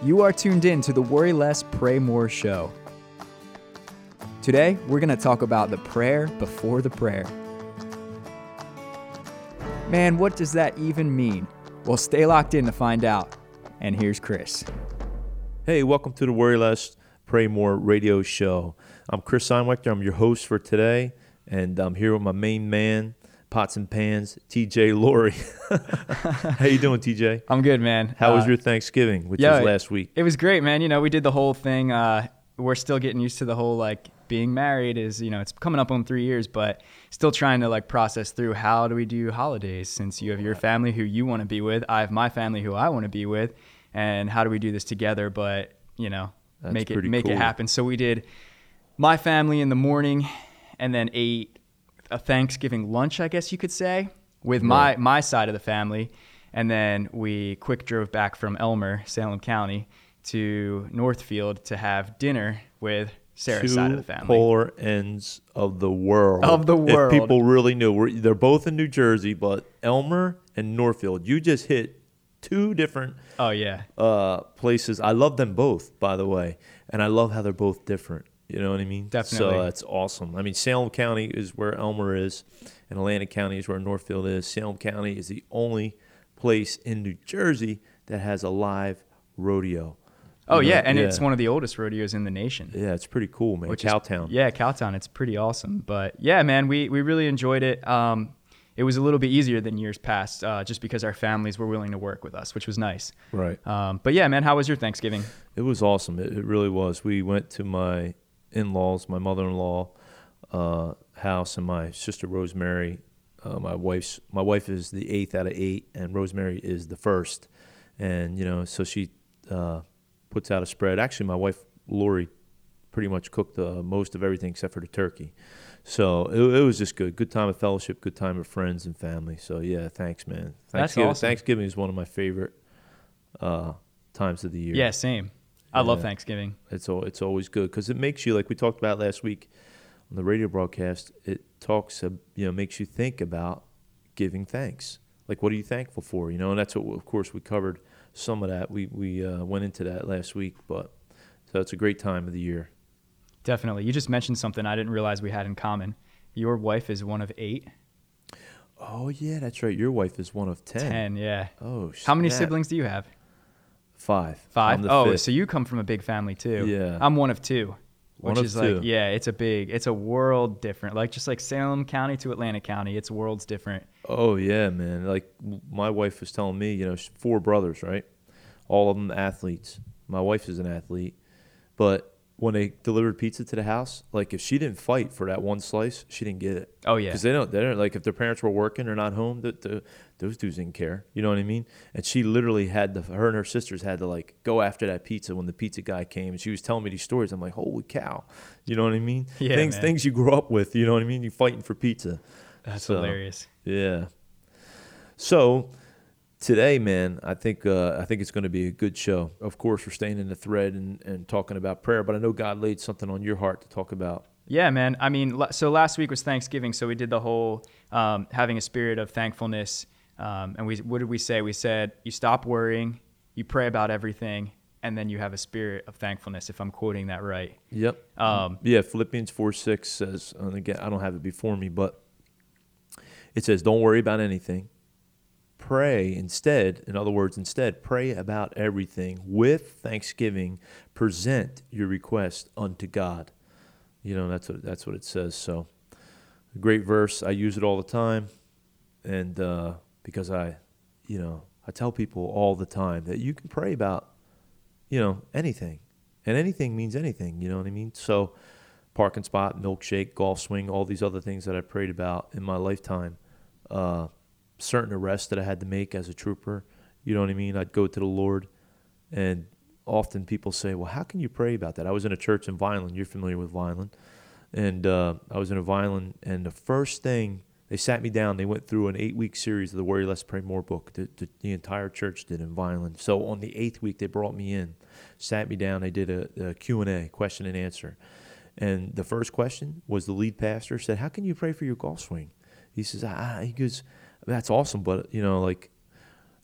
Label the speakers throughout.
Speaker 1: You are tuned in to the Worry Less, Pray More show. Today, we're going to talk about the prayer before the prayer. Man, what does that even mean? Well, stay locked in to find out. And here's Chris.
Speaker 2: Hey, welcome to the Worry Less, Pray More radio show. I'm Chris Einwechter. I'm your host for today, and I'm here with my main man, pots and pans, TJ Laurie. How you doing, TJ?
Speaker 1: I'm good, man.
Speaker 2: How was
Speaker 1: Uh,
Speaker 2: your Thanksgiving, which
Speaker 1: yeah,
Speaker 2: was last week?
Speaker 1: It was great, man. You know, we did the whole thing. Uh, we're still getting used to the whole like being married is, you know, it's coming up on three years, but still trying to like process through how do we do holidays since you have your family who you want to be with, I have my family who I want to be with, and how do we do this together? But you know,
Speaker 2: That's
Speaker 1: make it make it happen. So we did my family in the morning, and then ate a Thanksgiving lunch, I guess you could say, with my my side of the family, and then we quick drove back from Elmer, Salem County, to Northfield to have dinner with Sarah's
Speaker 2: Two
Speaker 1: side of the family.
Speaker 2: polar ends of the world.
Speaker 1: Of the world.
Speaker 2: If people really knew, we're, they're both in New Jersey, but Elmer and Northfield, you just hit two different
Speaker 1: Oh yeah,
Speaker 2: uh, places. I love them both, by the way, and I love how they're both different. You know what I mean?
Speaker 1: Definitely.
Speaker 2: So that's awesome. I mean, Salem County is where Elmer is, and Atlantic County is where Northfield is. Salem County is the only place in New Jersey that has a live rodeo.
Speaker 1: oh
Speaker 2: You know,
Speaker 1: yeah, and it's one of the oldest rodeos in the nation.
Speaker 2: yeah, it's pretty cool, man.
Speaker 1: which is-
Speaker 2: Cowtown.
Speaker 1: yeah, Cowtown. It's pretty awesome. But yeah, man, we we really enjoyed it. Um, it was a little bit easier than years past, uh, just because our families were willing to work with us, which was nice.
Speaker 2: Right.
Speaker 1: Um, but yeah, man, how was your Thanksgiving?
Speaker 2: It was awesome. It, it really was. We went to my in-laws, my mother-in-law uh, house, and my sister Rosemary. Uh, my wife's my wife is the eighth out of eight, and Rosemary is the first. And you know, so she uh, puts out a spread. Actually, my wife Lori pretty much cooked uh, most of everything except for the turkey. So it, it was just good. Good time of fellowship. Good time of friends and family. So yeah, thanks, man.
Speaker 1: That's
Speaker 2: Thanksgiving,
Speaker 1: awesome.
Speaker 2: Thanksgiving is one of my favorite uh, times of the year.
Speaker 1: Yeah, same. I love Thanksgiving.
Speaker 2: It's al- it's always good because it makes you like we talked about last week on the radio broadcast. It talks uh, you know makes you think about giving thanks. Like what are you thankful for? You know, and that's what of course we covered some of that. We we uh, went into that last week, but so it's a great time of the year.
Speaker 1: Definitely. You just mentioned something I didn't realize we had in common. Your wife is one of eight.
Speaker 2: Oh yeah, that's right. Your wife is one of ten.
Speaker 1: Ten, yeah.
Speaker 2: Oh,
Speaker 1: How many siblings do you have?
Speaker 2: Five.
Speaker 1: 5
Speaker 2: I'm the
Speaker 1: Oh,
Speaker 2: fifth.
Speaker 1: so you come from a big family too.
Speaker 2: Yeah.
Speaker 1: I'm one of two.
Speaker 2: One
Speaker 1: Which
Speaker 2: of
Speaker 1: is
Speaker 2: two.
Speaker 1: like, yeah, it's a big, it's a world different. Like just like Salem County to Atlanta County, it's worlds different.
Speaker 2: Oh yeah, man. Like my wife was telling me, you know, four brothers, right? All of them athletes. My wife is an athlete, but when they delivered pizza to the house, like if she didn't fight for that one slice, she didn't get it.
Speaker 1: Oh yeah.
Speaker 2: Because they don't, they don't like if their parents were working or not home, the, the, those dudes didn't care. You know what I mean? And she literally had to, her and her sisters had to like go after that pizza when the pizza guy came. And she was telling me these stories. I'm like, holy cow. You know what I mean?
Speaker 1: Yeah,
Speaker 2: things,
Speaker 1: man.
Speaker 2: things you grow up with. You know what I mean? You fighting for pizza.
Speaker 1: That's
Speaker 2: So,
Speaker 1: hilarious.
Speaker 2: Yeah. So today, man, I think uh, I think it's going to be a good show. Of course, we're staying in the thread and, and talking about prayer, but I know God laid something on your heart to talk about.
Speaker 1: Yeah, man. I mean, so last week was Thanksgiving, so we did the whole um, having a spirit of thankfulness. Um, and we, what did we say? We said you stop worrying, you pray about everything, and then you have a spirit of thankfulness. If I'm quoting that right.
Speaker 2: Yep.
Speaker 1: Um,
Speaker 2: Yeah, Philippians 4 6 says, and again, I don't have it before me, but it says, don't worry about anything. Pray instead, in other words, instead, pray about everything with thanksgiving. Present your request unto God. You know, that's what, that's what it says. So, a great verse. I use it all the time. And uh, because I, you know, I tell people all the time that you can pray about, you know, anything. And anything means anything, you know what I mean? So, parking spot, milkshake, golf swing, all these other things that I prayed about in my lifetime. Uh, certain arrests that I had to make as a trooper, you know what I mean? I'd go to the Lord, and often people say, "Well, how can you pray about that?" I was in a church in Vineland. You're familiar with Vineland, and uh, I was in a Vineland, and the first thing they sat me down, they went through an eight-week series of the Worry Less, Pray More book. The, the, the entire church did in Vineland. So on the eighth week, they brought me in, sat me down. They did a, a Q&A, question and answer. And the first question was the lead pastor said, "How can you pray for your golf swing?" He says, "Ah," he goes, "That's awesome, but you know, like,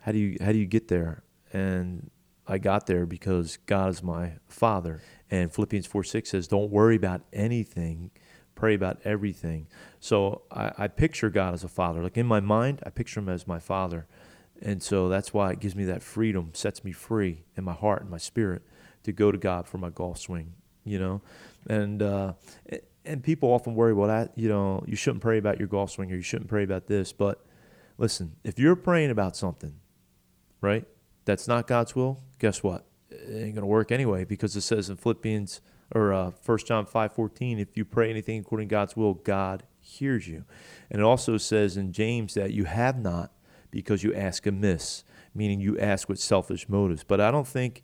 Speaker 2: how do you how do you get there?" And I got there because God is my Father. And Philippians 4 6 says, Don't worry about anything, pray about everything. So I, I picture God as a father. Like in my mind, I picture him as my father. And so that's why it gives me that freedom, sets me free in my heart and my spirit to go to God for my golf swing, you know? And, uh, and people often worry, well, that, you know, you shouldn't pray about your golf swing or you shouldn't pray about this. But listen, if you're praying about something, right, that's not God's will, guess what? It ain't going to work anyway because it says in Philippians or uh, 1 John 5:14, if you pray anything according to God's will, God hears you. And it also says in James that you have not because you ask amiss, meaning you ask with selfish motives. But I don't think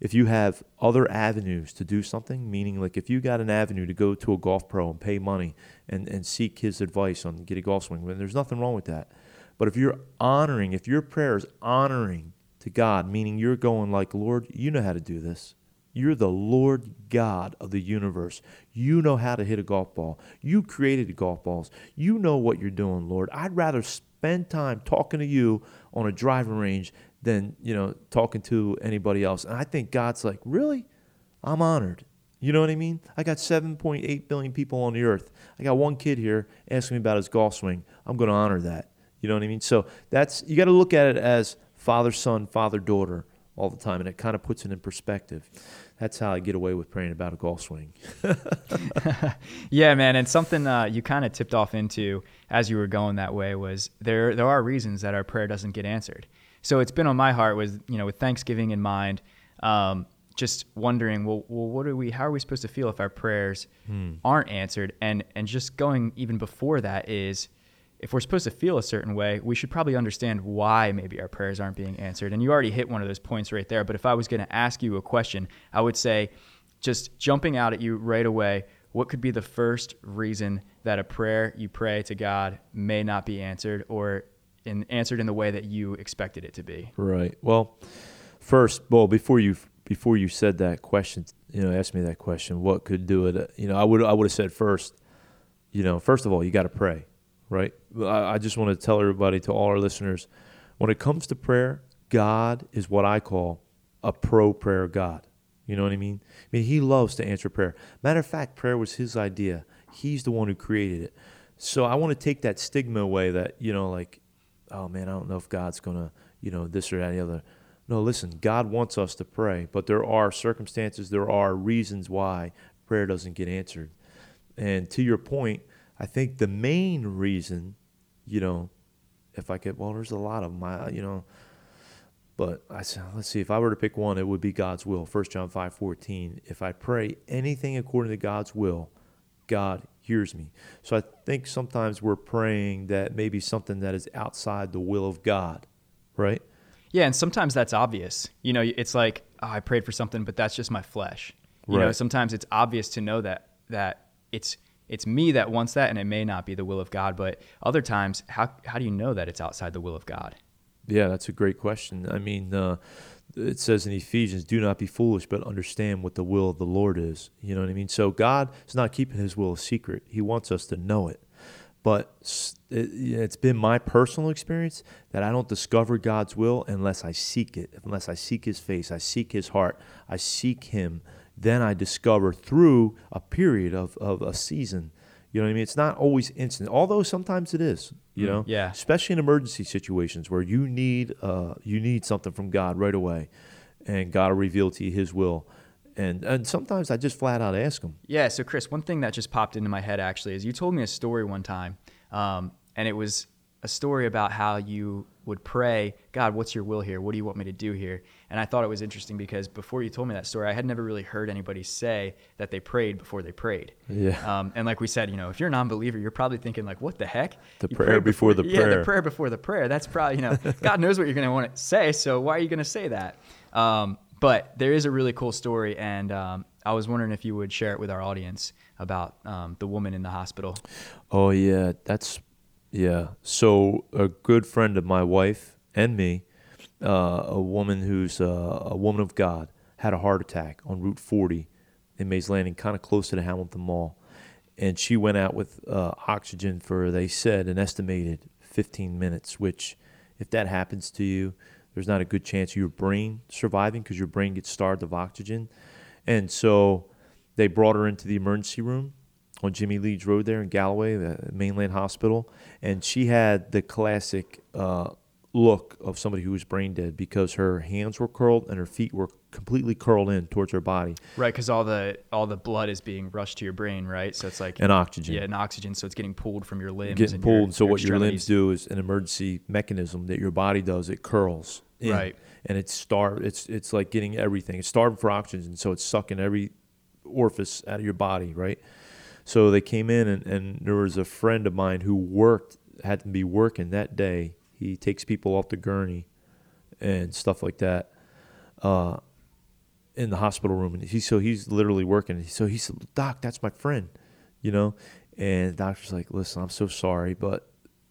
Speaker 2: if you have other avenues to do something, meaning like if you got an avenue to go to a golf pro and pay money and, and seek his advice on get a golf swing, then there's nothing wrong with that. But if you're honoring, if your prayer is honoring to God, meaning you're going like, Lord, you know how to do this. You're the Lord God of the universe. You know how to hit a golf ball. You created golf balls. You know what you're doing, Lord. I'd rather spend time talking to you on a driving range than, you know, talking to anybody else. And I think God's like, really? I'm honored. You know what I mean? I got 7.8 billion people on the earth. I got one kid here asking me about his golf swing. I'm going to honor that. You know what I mean? So that's, you got to look at it as father, son, father, daughter all the time. And it kind of puts it in perspective that's how I get away with praying about a golf swing.
Speaker 1: yeah, man, and something uh, you kind of tipped off into as you were going that way was there. There are reasons that our prayer doesn't get answered. So it's been on my heart was you know with Thanksgiving in mind, um, just wondering, well, well, what are we? How are we supposed to feel if our prayers hmm. aren't answered? And and just going even before that is if we're supposed to feel a certain way, we should probably understand why maybe our prayers aren't being answered. And you already hit one of those points right there. But if I was going to ask you a question, I would say, just jumping out at you right away, what could be the first reason that a prayer you pray to God may not be answered or in, answered in the way that you expected it to be?
Speaker 2: Right. Well, first, well, before you before you said that question, you know, asked me that question, what could do it? Uh, you know, I would I would have said first, you know, first of all, you got to pray right? I just want to tell everybody, to all our listeners, when it comes to prayer, God is what I call a pro prayer God. You know what I mean? I mean, He loves to answer prayer. Matter of fact, prayer was His idea. He's the one who created it. So I want to take that stigma away that, you know, like, oh man, I don't know if God's going to, you know, this or that, the other. No, listen, God wants us to pray, but there are circumstances, there are reasons why prayer doesn't get answered. And to your point, I think the main reason, you know, if I could, well, there's a lot of them, I, you know, but I said, let's see, if I were to pick one, it would be God's will. 1 John 5 14. If I pray anything according to God's will, God hears me. So I think sometimes we're praying that maybe something that is outside the will of God, right?
Speaker 1: Yeah, and sometimes that's obvious. You know, it's like, oh, I prayed for something, but that's just my flesh. You right. know, sometimes it's obvious to know that that it's it's me that wants that and it may not be the will of God. But other times, how, how do you know that it's outside the will of God?
Speaker 2: Yeah, that's a great question. I mean, uh, it says in Ephesians, do not be foolish, but understand what the will of the Lord is. You know what I mean? So God is not keeping his will a secret. He wants us to know it. But it, has been my personal experience that I don't discover God's will unless I seek it, unless I seek his face, I seek his heart, I seek him then I discover through a period of, of a season. You know what I mean? It's not always instant, although sometimes it is. You mm, know,
Speaker 1: yeah.
Speaker 2: Especially in emergency situations where you need uh, you need something from God right away, and God will reveal to you His will. And and sometimes I just flat out ask Him.
Speaker 1: Yeah. So Chris, one thing that just popped into my head actually is you told me a story one time, um, and it was a story about how you would pray, God, what's your will here? What do you want me to do here? And I thought it was interesting because before you told me that story, I had never really heard anybody say that they prayed before they prayed.
Speaker 2: Yeah.
Speaker 1: Um, and like we said, you know, if you're a non-believer, you're probably thinking like, what the heck?
Speaker 2: The you prayer before, before, the prayer.
Speaker 1: Yeah, the prayer before the prayer. That's probably, you know, God knows what you're going to want to say. So why are you going to say that? Um, but there is a really cool story. And um, I was wondering if you would share it with our audience about um, the woman in the hospital.
Speaker 2: Oh yeah. That's, yeah. So a good friend of my wife and me, uh, a woman who's uh, a woman of God, had a heart attack on Route 40 in Mays Landing, kind of close to the Hamilton Mall. And she went out with uh, oxygen for, they said, an estimated 15 minutes, which, if that happens to you, there's not a good chance of your brain surviving because your brain gets starved of oxygen. And so they brought her into the emergency room on Jimmy Leeds Road there in Galloway, the mainland hospital. And she had the classic uh, look of somebody who was brain dead because her hands were curled and her feet were completely curled in towards her body.
Speaker 1: Right, because all the all the blood is being rushed to your brain, right? So it's like
Speaker 2: an oxygen.
Speaker 1: Yeah, and oxygen, so it's getting pulled from your limbs.
Speaker 2: Getting
Speaker 1: and
Speaker 2: pulled.
Speaker 1: Your,
Speaker 2: and so
Speaker 1: your
Speaker 2: what your limbs do is an emergency mechanism that your body does. It curls. in,
Speaker 1: Right.
Speaker 2: And it's starved. It's it's like getting everything. It's starved for oxygen, so it's sucking every orifice out of your body, right? So they came in, and, and there was a friend of mine who worked, had to be working that day. He takes people off the gurney and stuff like that uh, in the hospital room. And he, so he's literally working. So he said, Doc, that's my friend, you know? And the doctor's like, listen, I'm so sorry, but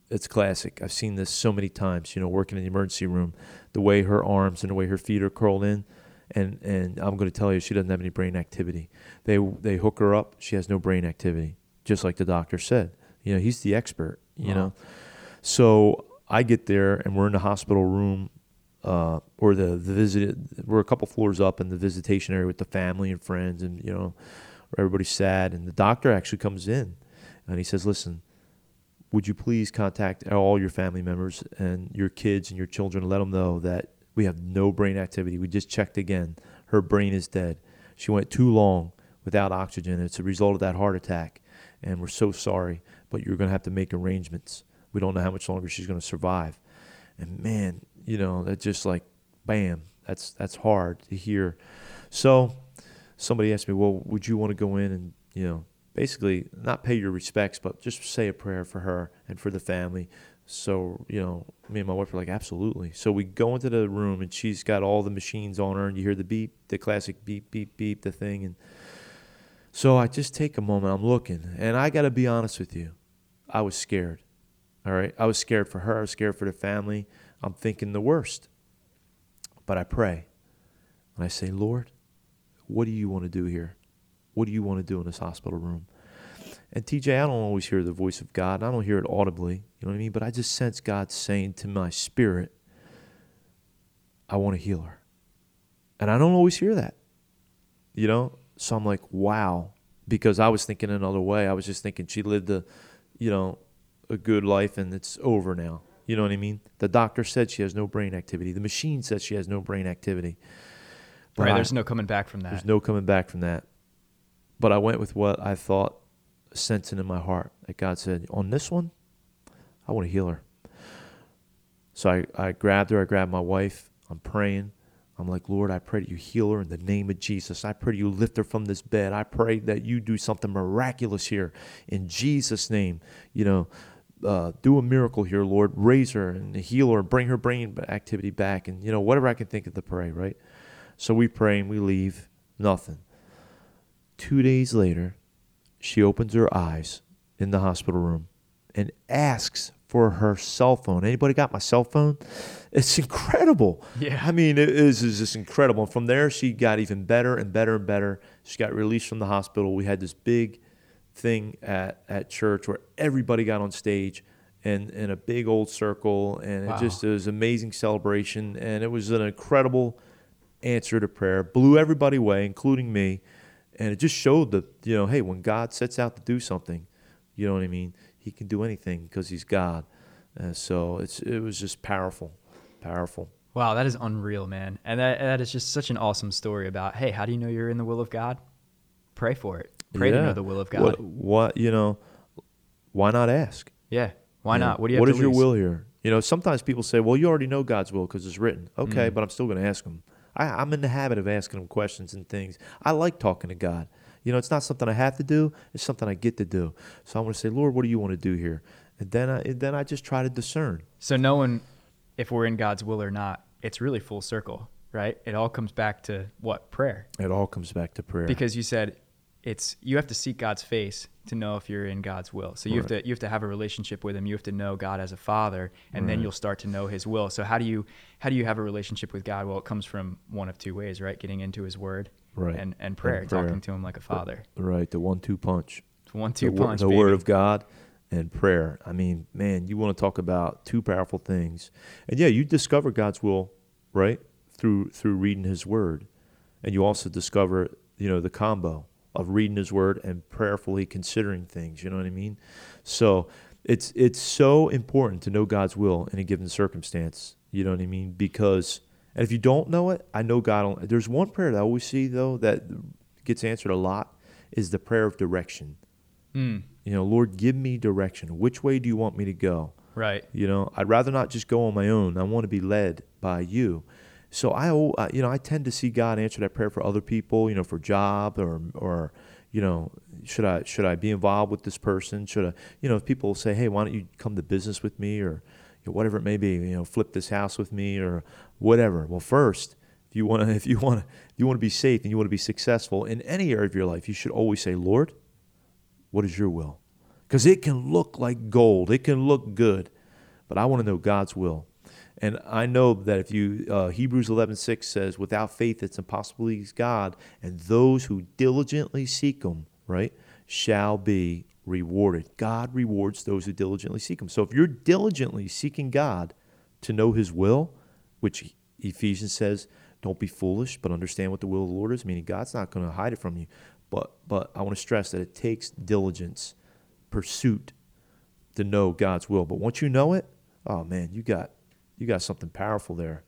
Speaker 2: it's classic. I've seen this so many times, you know, working in the emergency room, the way her arms and the way her feet are curled in. And, and I'm going to tell you, she doesn't have any brain activity. They, they hook her up. She has no brain activity, just like the doctor said. You know, he's the expert, you know? So I get there and we're in the hospital room uh, or the, the visit. We're a couple floors up in the visitation area with the family and friends, and you know, everybody's sad. And the doctor actually comes in, and he says, "Listen, would you please contact all your family members and your kids and your children, and let them know that we have no brain activity. We just checked again. Her brain is dead. She went too long without oxygen. It's a result of that heart attack, and we're so sorry. But you're going to have to make arrangements. We don't know how much longer she's going to survive." And man, you know, that just like, bam, that's that's hard to hear. So somebody asked me, well, would you want to go in and you know, basically not pay your respects, but just say a prayer for her and for the family. So you know, me and my wife were like, absolutely. So we go into the room and she's got all the machines on her, and you hear the beep, the classic beep, beep, beep, the thing, and so I just take a moment. I'm looking, and I got to be honest with you, I was scared. All right. I was scared for her. I was scared for the family. I'm thinking the worst. But I pray. And I say, Lord, what do you want to do here? What do you want to do in this hospital room? And TJ, I don't always hear the voice of God. I don't hear it audibly. You know what I mean? But I just sense God saying to my spirit, I want to heal her. And I don't always hear that. You know? So I'm like, wow. Because I was thinking another way. I was just thinking she lived a, you know, a good life and it's over now. You know what I mean? The doctor said she has no brain activity. The machine says she has no brain activity. But
Speaker 1: right,
Speaker 2: I-
Speaker 1: there's no coming back from that.
Speaker 2: there's no coming back from that. But I went with what I thought, sensing in my heart that God said, on this one, I want to heal her. So I, I grabbed her, I grabbed my wife, I'm praying. I'm like, Lord, I pray that you heal her in the name of Jesus. I pray you lift her from this bed. I pray that you do something miraculous here in Jesus' name. You know, uh, do a miracle here, Lord. Raise her and heal her, and bring her brain activity back, and, you know, whatever I can think of to pray, right? So we pray and we leave. Nothing. Two days later, she opens her eyes in the hospital room and asks for her cell phone. Anybody got my cell phone? It's incredible.
Speaker 1: Yeah.
Speaker 2: I mean, it is, is just incredible. And from there, she got even better and better and better. She got released from the hospital. We had this big thing at, at church where everybody got on stage and in a big old circle. And
Speaker 1: Wow.
Speaker 2: it just it was an amazing celebration. And it was an incredible answer to prayer. Blew everybody away, including me. And it just showed that, you know, hey, when God sets out to do something, you know what I mean? He can do anything because he's God. and so it's it was just powerful, powerful.
Speaker 1: Wow, that is unreal, man. And that, that is just such an awesome story about, hey, how do you know you're in the will of God? Pray for it. Pray to know the will of God.
Speaker 2: What, what you know? Why not ask?
Speaker 1: Yeah. Why
Speaker 2: You know,
Speaker 1: not? What do you have
Speaker 2: What is your will here? You know, sometimes people say, "Well, you already know God's will because it's written." Okay,
Speaker 1: Mm.
Speaker 2: but I'm still going to ask Him. I, I'm in the habit of asking Him questions and things. I like talking to God. You know, it's not something I have to do; it's something I get to do. So I'm going to say, "Lord, what do you want to do here?" And then, I, and then I just try to discern.
Speaker 1: So knowing if we're in God's will or not, it's really full circle, right? It all comes back to what? Prayer.
Speaker 2: It all comes back to prayer.
Speaker 1: Because you said it's you have to seek God's face to know if you're in God's will. So you have to you have to have a relationship with him. You have to know God as a father and then you'll start to know his will. So how do you how do you have a relationship with God? Well, it comes from one of two ways, right? Getting into his word
Speaker 2: Right.
Speaker 1: and and prayer,
Speaker 2: And prayer.
Speaker 1: talking to him like a father.
Speaker 2: right, the one-two punch.
Speaker 1: One two punch.
Speaker 2: the
Speaker 1: baby.
Speaker 2: word of God and prayer. I mean, man, you want to talk about two powerful things. And yeah, you discover God's will right? Through through reading His Word, and you also discover, you know, the combo of reading His Word and prayerfully considering things. You know what I mean? So it's it's so important to know God's will in a given circumstance. You know what I mean? Because and if you don't know it, I know God. There's one prayer that I always see though that gets answered a lot is the prayer of direction.
Speaker 1: Mm.
Speaker 2: You know, Lord, give me direction. Which way do you want me to go?
Speaker 1: Right.
Speaker 2: You know, I'd rather not just go on my own. I want to be led by you. So I, uh, you know, I tend to see God answer that prayer for other people. You know, for job or or you know, should I should I be involved with this person? Should I, you know, if people say, hey, why don't you come to business with me or you know, whatever it may be, you know, flip this house with me or whatever. Well, first, if you want to, if you want to, if you want to be safe and you want to be successful in any area of your life, you should always say, Lord, what is your will? Because it can look like gold, it can look good, but I want to know God's will. And I know that if you, uh, Hebrews 11 6 says, without faith it's impossible to please God, and those who diligently seek Him, right, shall be rewarded. God rewards those who diligently seek Him. So if you're diligently seeking God to know His will, which Ephesians says, don't be foolish, but understand what the will of the Lord is, meaning God's not going to hide it from you. But, but I want to stress that it takes diligence, pursuit to know God's will. But once you know it, oh man, you got you got something powerful there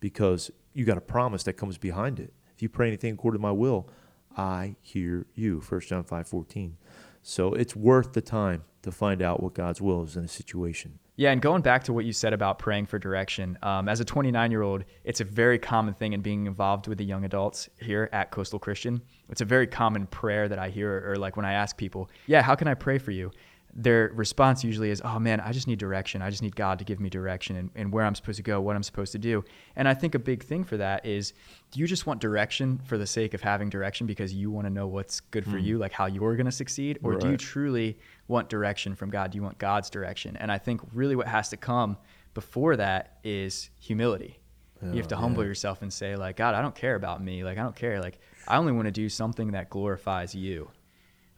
Speaker 2: because you got a promise that comes behind it. If you pray anything according to my will, I hear you. 1 John 5 14. So it's worth the time to find out what God's will is in a situation.
Speaker 1: Yeah, and going back to what you said about praying for direction, um, as a 29 year old, it's a very common thing in being involved with the young adults here at Coastal Christian. It's a very common prayer that I hear, or like when I ask people, Yeah, how can I pray for you? Their response usually is, oh man, I just need direction. I just need God to give me direction and, and, where I'm supposed to go, what I'm supposed to do. And I think a big thing for that is do you just want direction for the sake of having direction because you want to know what's good for mm. you, like how you're going to succeed? Or right. do you truly want direction from God? Do you want God's direction? And I think really what has to come before that is humility. Oh, you have to humble yeah. yourself and say, like, God, I don't care about me. Like, I don't care. Like, I only want to do something that glorifies you.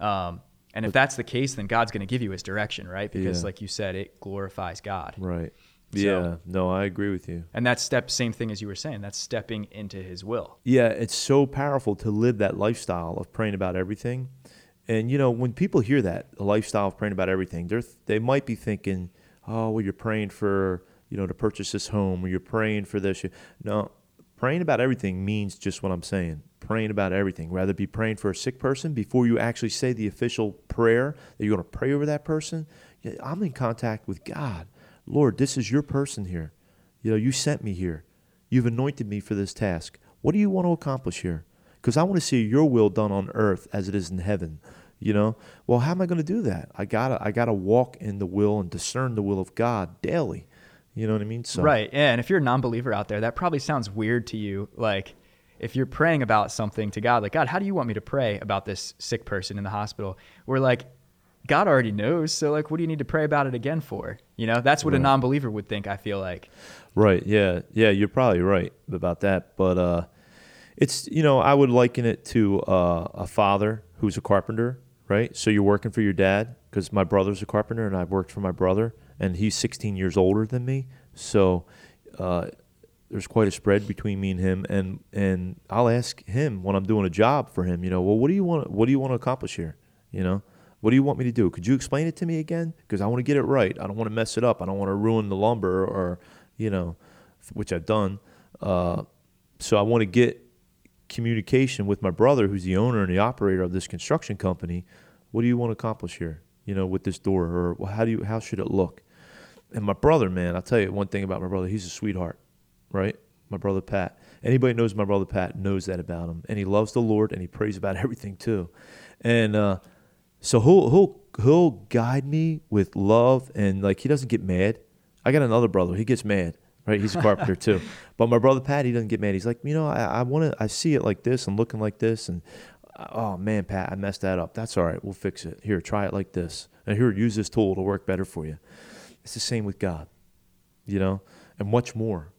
Speaker 1: Um, and if that's the case, then God's going to give you his direction, right? Because, yeah. like you said, it glorifies God.
Speaker 2: Right. So, yeah. No, I agree with you.
Speaker 1: And that step, same thing as you were saying, that's stepping into his will.
Speaker 2: Yeah. It's so powerful to live that lifestyle of praying about everything. And, you know, when people hear that, a lifestyle of praying about everything, they're, they might be thinking, oh, well, you're praying for, you know, to purchase this home or you're praying for this. No, praying about everything means just what I'm saying praying about everything. Rather be praying for a sick person before you actually say the official prayer that you're going to pray over that person. I'm in contact with God. Lord, this is your person here. You know, you sent me here. You've anointed me for this task. What do you want to accomplish here? Because I want to see your will done on earth as it is in heaven. You know, well, how am I going to do that? I gotta, I gotta walk in the will and discern the will of God daily. You know what I mean?
Speaker 1: So. Right. Yeah. And if you're a non-believer out there, that probably sounds weird to you. Like, if you're praying about something to God, like, God, how do you want me to pray about this sick person in the hospital? We're like, God already knows. So, like, what do you need to pray about it again for? You know, that's what right. a non believer would think, I feel like.
Speaker 2: Right. Yeah. Yeah. You're probably right about that. But uh, it's, you know, I would liken it to uh, a father who's a carpenter, right? So you're working for your dad because my brother's a carpenter and I've worked for my brother and he's 16 years older than me. So, uh, there's quite a spread between me and him and and I'll ask him when I'm doing a job for him, you know, well what do you want what do you want to accomplish here? You know? What do you want me to do? Could you explain it to me again? Because I want to get it right. I don't want to mess it up. I don't want to ruin the lumber or, you know, which I've done. Uh, so I want to get communication with my brother, who's the owner and the operator of this construction company. What do you want to accomplish here? You know, with this door, or how do you how should it look? And my brother, man, I'll tell you one thing about my brother. He's a sweetheart right? My brother Pat. Anybody knows my brother Pat knows that about him, and he loves the Lord and he prays about everything too. And uh, so he'll he'll he'll guide me with love and like he doesn't get mad. I got another brother. He gets mad, right? He's a carpenter too. But my brother Pat, he doesn't get mad. He's like, you know, I, I want to. I see it like this and looking like this, and oh man, Pat, I messed that up. That's all right. We'll fix it. Here, try it like this. And here, use this tool. It'll work better for you. It's the same with God, you know, and much more.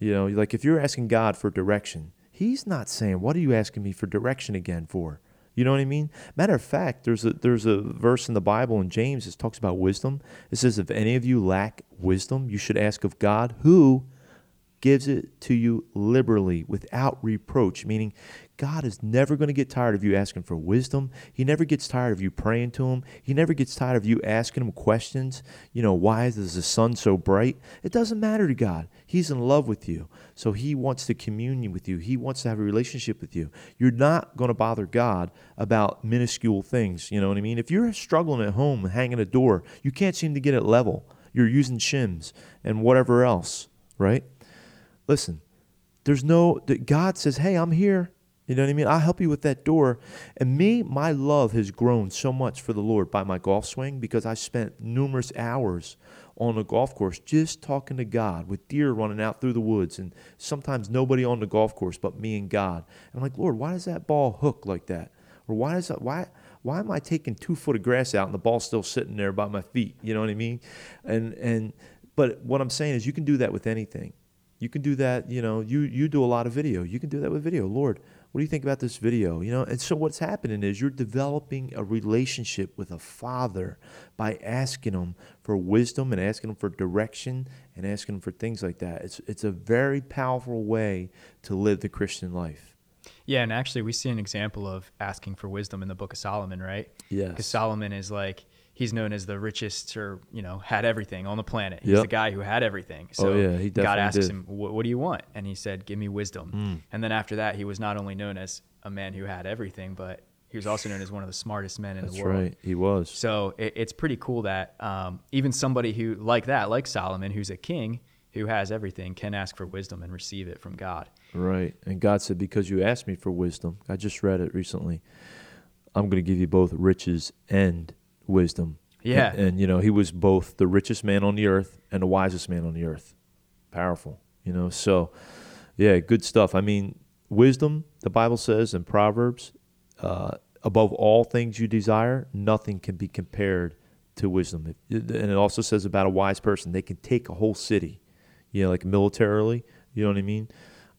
Speaker 2: You know, like if you're asking God for direction, He's not saying, "What are you asking me for direction again for?" You know what I mean? Matter of fact, there's a there's a verse in the Bible in James that talks about wisdom. It says, "If any of you lack wisdom, you should ask of God, who gives it to you liberally without reproach, meaning God is never going to get tired of you asking for wisdom. He never gets tired of you praying to Him. He never gets tired of you asking Him questions. You know, why is the sun so bright? It doesn't matter to God. He's in love with you. So He wants to commune with you, He wants to have a relationship with you. You're not going to bother God about minuscule things. You know what I mean? If you're struggling at home hanging a door, you can't seem to get it level. You're using shims and whatever else, right? Listen, there's no, that God says, hey, I'm here. You know what I mean? I'll help you with that door. And me, my love has grown so much for the Lord by my golf swing because I spent numerous hours on the golf course just talking to God with deer running out through the woods and sometimes nobody on the golf course but me and God. And I'm like, Lord, why does that ball hook like that? Or why is that why why am I taking two foot of grass out and the ball's still sitting there by my feet? You know what I mean? And and but what I'm saying is you can do that with anything. You can do that, you know, you you do a lot of video. You can do that with video. Lord, what do you think about this video? You know, and so what's happening is you're developing a relationship with a father by asking him for wisdom and asking him for direction and asking him for things like that. It's it's a very powerful way to live the Christian life.
Speaker 1: Yeah, and actually we see an example of asking for wisdom in the book of Solomon, right?
Speaker 2: Yes.
Speaker 1: Because Solomon is like he's known as the richest or you know had everything on the planet. He's
Speaker 2: Yep.
Speaker 1: the guy who had everything.
Speaker 2: Oh,
Speaker 1: So
Speaker 2: yeah, he
Speaker 1: God asks
Speaker 2: did.
Speaker 1: him, what, "What do you want?" And he said, "Give me wisdom."
Speaker 2: Mm.
Speaker 1: And then after that, he was not only known as a man who had everything, but he was also known as one of the smartest men in
Speaker 2: That's
Speaker 1: the world.
Speaker 2: right. He was.
Speaker 1: So it, it's pretty cool that um, even somebody who like that, like Solomon, who's a king who has everything, can ask for wisdom and receive it from God.
Speaker 2: Right. And God said, Because you asked me for wisdom, I just read it recently, I'm going to give you both riches and wisdom.
Speaker 1: Yeah.
Speaker 2: And, and, you know, he was both the richest man on the earth and the wisest man on the earth. Powerful, you know. So, yeah, good stuff. I mean, wisdom, the Bible says in Proverbs, uh, above all things you desire, nothing can be compared to wisdom. And it also says about a wise person, they can take a whole city, you know, like militarily, you know what I mean?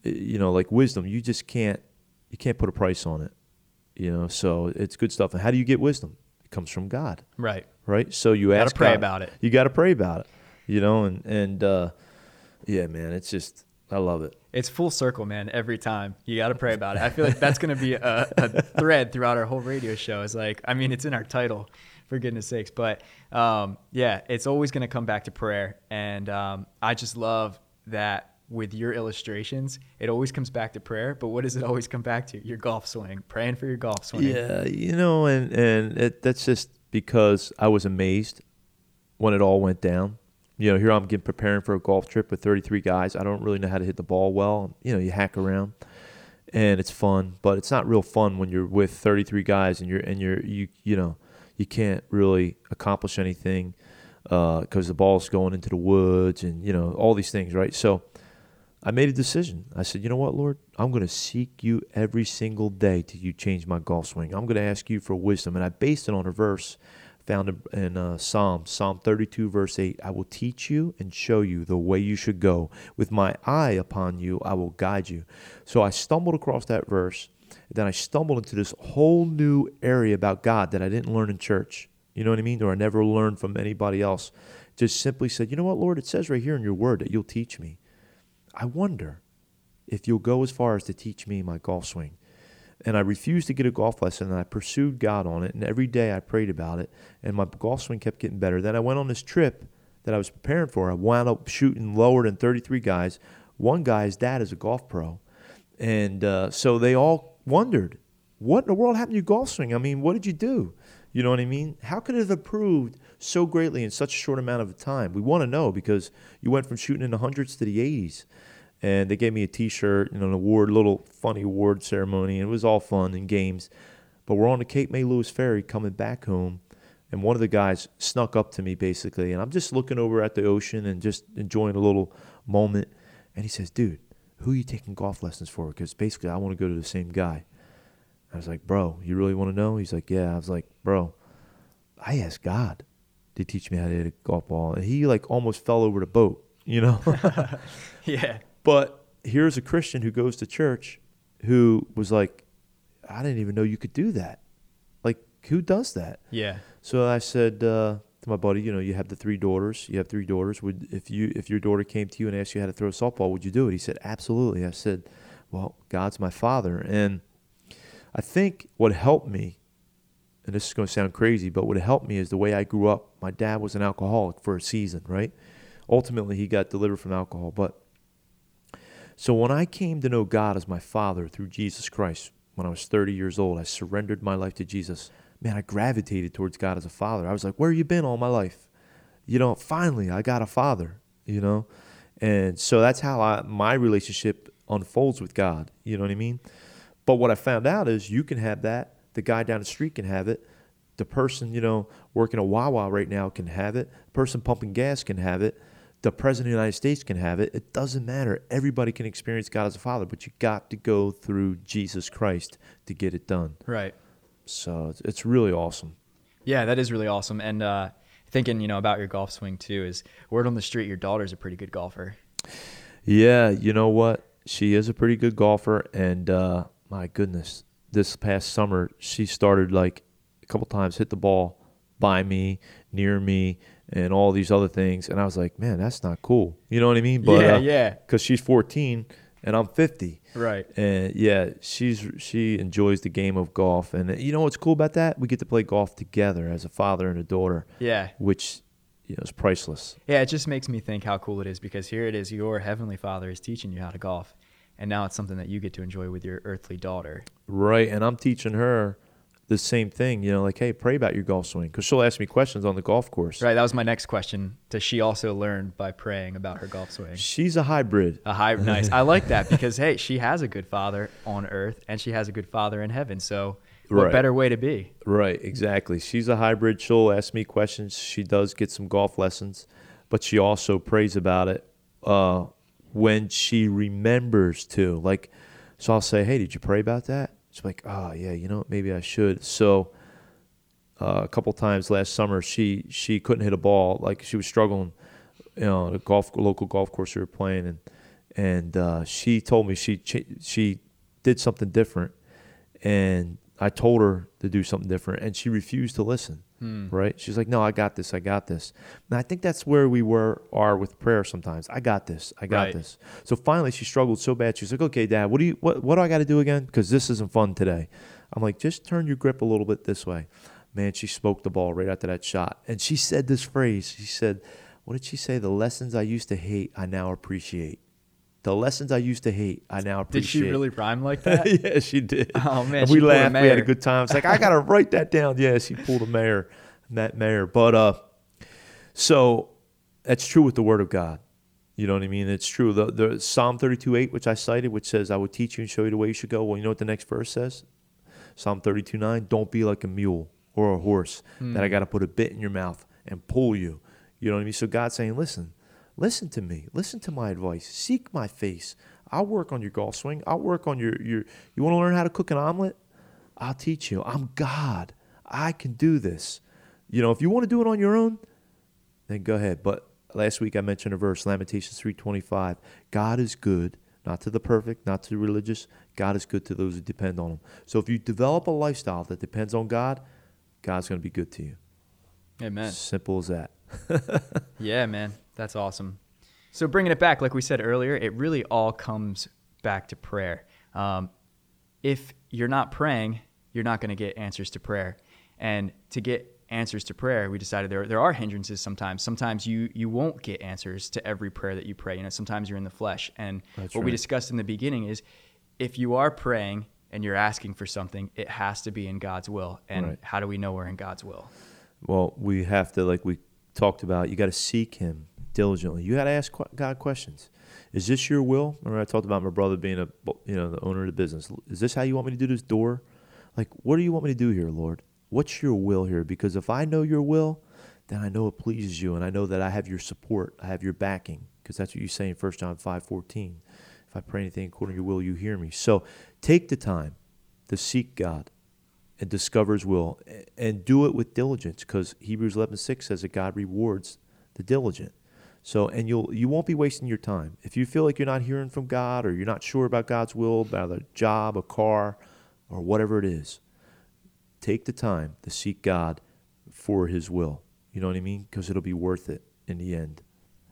Speaker 2: You know, like wisdom, you just can't, you can't put a price on it, you know. So it's good stuff. And how do you get wisdom? Comes from God
Speaker 1: Right.
Speaker 2: right? So you
Speaker 1: Gotta pray
Speaker 2: God.
Speaker 1: about it.
Speaker 2: You got to pray about it, you know, and and uh, yeah, man, it's just I love it.
Speaker 1: It's full circle, man. Every time you got to pray about it. I feel like that's going to be a, a thread throughout our whole radio show. It's like, I mean, it's in our title, for goodness sakes. But um, yeah, it's always going to come back to prayer. And um, I just love that with your illustrations, it always comes back to prayer. But what does it always come back to? Your golf swing, praying for your golf swing.
Speaker 2: Yeah, you know, and and it, that's just because I was amazed when it all went down. You know, here I'm getting preparing for a golf trip with 33 guys. I don't really know how to hit the ball well. You know, you hack around, and it's fun, but it's not real fun when you're with 33 guys and you're and you're you you know you can't really accomplish anything uh, because the ball's going into the woods and you know all these things, right? So I made a decision. I said, you know what, Lord? I'm going to seek you every single day till you change my golf swing. I'm going to ask you for wisdom. And I based it on a verse found in, uh, Psalm, Psalm 32, verse 8. I will teach you and show you the way you should go. With my eye upon you, I will guide you. So I stumbled across that verse. Then I stumbled into this whole new area about God that I didn't learn in church. You know what I mean? Or I never learned from anybody else. Just simply said, you know what, Lord? It says right here in your word that you'll teach me. I wonder if you'll go as far as to teach me my golf swing. And I refused to get a golf lesson, and I pursued God on it. And every day I prayed about it, and my golf swing kept getting better. Then I went on this trip that I was preparing for. I wound up shooting lower than 33 guys. One guy's dad is a golf pro. And uh, so they all wondered, what in the world happened to your golf swing? I mean, what did you do? You know what I mean? How could it have improved so greatly in such a short amount of time? We want to know because you went from shooting in the hundreds to the 80s. And they gave me a T-shirt and an award, little funny award ceremony, and it was all fun and games. But we're on the Cape May Lewes ferry coming back home, and one of the guys snuck up to me basically, and I'm just looking over at the ocean and just enjoying a little moment. And he says, "Dude, who are you taking golf lessons for?" Because basically, I want to go to the same guy. I was like, "Bro, you really want to know?" He's like, "Yeah." I was like, "Bro, I asked God to teach me how to hit a golf ball, and he like almost fell over the boat, you know."
Speaker 1: yeah.
Speaker 2: But here's a Christian who goes to church who was like, I didn't even know you could do that. Like, who does that?
Speaker 1: Yeah.
Speaker 2: So I said, uh, to my buddy, you know, you have the three daughters. You have three daughters. Would if you if your daughter came to you and asked you how to throw a softball, would you do it? He said, absolutely. I said, well, God's my father, and I think what helped me, and this is going to sound crazy, but what helped me is the way I grew up. My dad was an alcoholic for a season, right? Ultimately, he got delivered from alcohol, but so when I came to know God as my father through Jesus Christ, when I was 30 years old, I surrendered my life to Jesus man, I gravitated towards God as a father. I was like, where you been all my life? You know, finally, I got a father, you know? And so that's how I, my relationship unfolds with God. You know what I mean? But what I found out is you can have that. The guy down the street can have it. The person, you know, working a Wawa right now can have it. The person pumping gas can have it. The president of the United States can have it. It doesn't matter. Everybody can experience God as a father, but you got to go through Jesus Christ to get it done.
Speaker 1: Right.
Speaker 2: So it's, really awesome.
Speaker 1: Yeah, that is really awesome. And uh, thinking, you know, about your golf swing too is word on the street your daughter's a pretty good golfer.
Speaker 2: Yeah, you know what? She is a pretty good golfer, and uh, my goodness, this past summer she started like a couple times hit the ball by me, near me, and all these other things, and I was like, man, that's not cool. You know what I mean?
Speaker 1: But, yeah, uh, yeah.
Speaker 2: Because she's 14 and I'm 50.
Speaker 1: Right.
Speaker 2: And yeah, she's she enjoys the game of golf, and you know what's cool about that? We get to play golf together as a father and a daughter.
Speaker 1: Yeah.
Speaker 2: Which you know is priceless.
Speaker 1: Yeah, it just makes me think how cool it is because here it is, your heavenly Father is teaching you how to golf, and now it's something that you get to enjoy with your earthly daughter.
Speaker 2: Right, and I'm teaching her the same thing, you know, like, hey, pray about your golf swing. Because she'll ask me questions on the golf course.
Speaker 1: Right. That was my next question. Does she also learn by praying about her golf swing?
Speaker 2: She's a hybrid.
Speaker 1: A hybrid. nice. I like that because, hey, she has a good father on earth and she has a good father in heaven. So, what right. better way to be?
Speaker 2: Right. Exactly. She's a hybrid. She'll ask me questions. She does get some golf lessons, but she also prays about it uh, when she remembers to. Like, so I'll say, hey, did you pray about that? She's like, oh yeah, you know, maybe I should. So uh, a couple times last summer, she she couldn't hit a ball. Like she was struggling, you know, the golf local golf course we were playing, and and uh, she told me she she did something different, and I told her to do something different, and she refused to listen. Hmm. Right? She's like, "No, I got this. I got this." And I think that's where we were are with prayer sometimes. I got this. I got right. this. So finally, she struggled so bad. She's like, "Okay, Dad, what do you what what do I got to do again? Because this isn't fun today." I'm like, "Just turn your grip a little bit this way." Man, she smoked the ball right after that shot, and she said this phrase. She said, "What did she say? The lessons I used to hate, I now appreciate." The lessons I used to hate, I now appreciate.
Speaker 1: Did she really rhyme like that?
Speaker 2: yeah, she did.
Speaker 1: Oh man,
Speaker 2: and we laughed. We had a good time. It's like I gotta write that down. Yeah, she pulled a mayor, Matt Mayer. But uh, so that's true with the Word of God. You know what I mean? It's true. The, the Psalm 32 8, which I cited, which says, I will teach you and show you the way you should go. Well, you know what the next verse says? Psalm 32 9, don't be like a mule or a horse mm. that I hmm. got to put a bit in your mouth and pull you. You know what I mean? So God's saying, listen, Listen to me. Listen to my advice. Seek my face. I'll work on your golf swing. I'll work on your your. You want to learn how to cook an omelet? I'll teach you. I'm God. I can do this. You know, if you want to do it on your own, then go ahead. But last week I mentioned a verse, Lamentations 3:25. God is good, not to the perfect, not to the religious. God is good to those who depend on him. So if you develop a lifestyle that depends on God, God's going to be good to you.
Speaker 1: Amen.
Speaker 2: Simple as that.
Speaker 1: yeah, man. That's awesome. So bringing it back, like we said earlier, it really all comes back to prayer. Um, if you're not praying, you're not going to get answers to prayer. And to get answers to prayer, we decided there there are hindrances sometimes. Sometimes you you won't get answers to every prayer that you pray. You know, sometimes you're in the flesh. And That's what right. we discussed in the beginning is if you are praying and you're asking for something, it has to be in God's will. And right. how do we know we're in God's will?
Speaker 2: Well, we have to like we talked about, you got to seek him diligently. You got to ask God questions. Is this your will? Remember, I talked about my brother being a you know the owner of the business. Is this how you want me to do this door? Like, what do you want me to do here, Lord? What's your will here? Because if I know your will, then I know it pleases you, and I know that I have your support, I have your backing. Because that's what you say in 1 John five fourteen. If I pray anything according to your will, you hear me. So take the time to seek God and discover His will, and do it with diligence. Because Hebrews eleven six says that God rewards the diligent. So, and you'll you won't be wasting your time if you feel like you're not hearing from God or you're not sure about God's will about a job, a car, or whatever it is. Take the time to seek God for His will. You know what I mean? Because it'll be worth it in the end.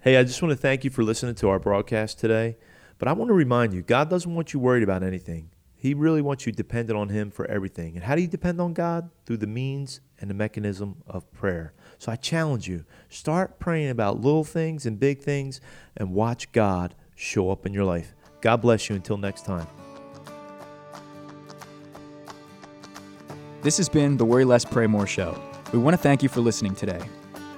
Speaker 2: Hey, I just want to thank you for listening to our broadcast today. But I want to remind you God doesn't want you worried about anything. He really wants you dependent on Him for everything. And how do you depend on God? Through the means and the mechanism of prayer. So I challenge you start praying about little things and big things and watch God show up in your life. God bless you until next time.
Speaker 1: This has been the Worry Less, Pray More show. We want to thank you for listening today.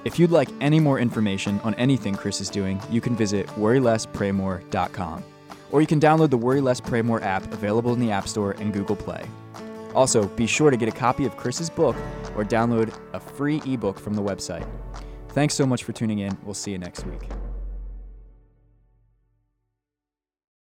Speaker 1: If you'd like any more information on anything Chris is doing, you can visit worrylesspraymore.com. Or you can download the Worry Less, Pray More app available in the App Store and Google Play. Also, be sure to get a copy of Chris's book or download a free ebook from the website. Thanks so much for tuning in. We'll see you next week.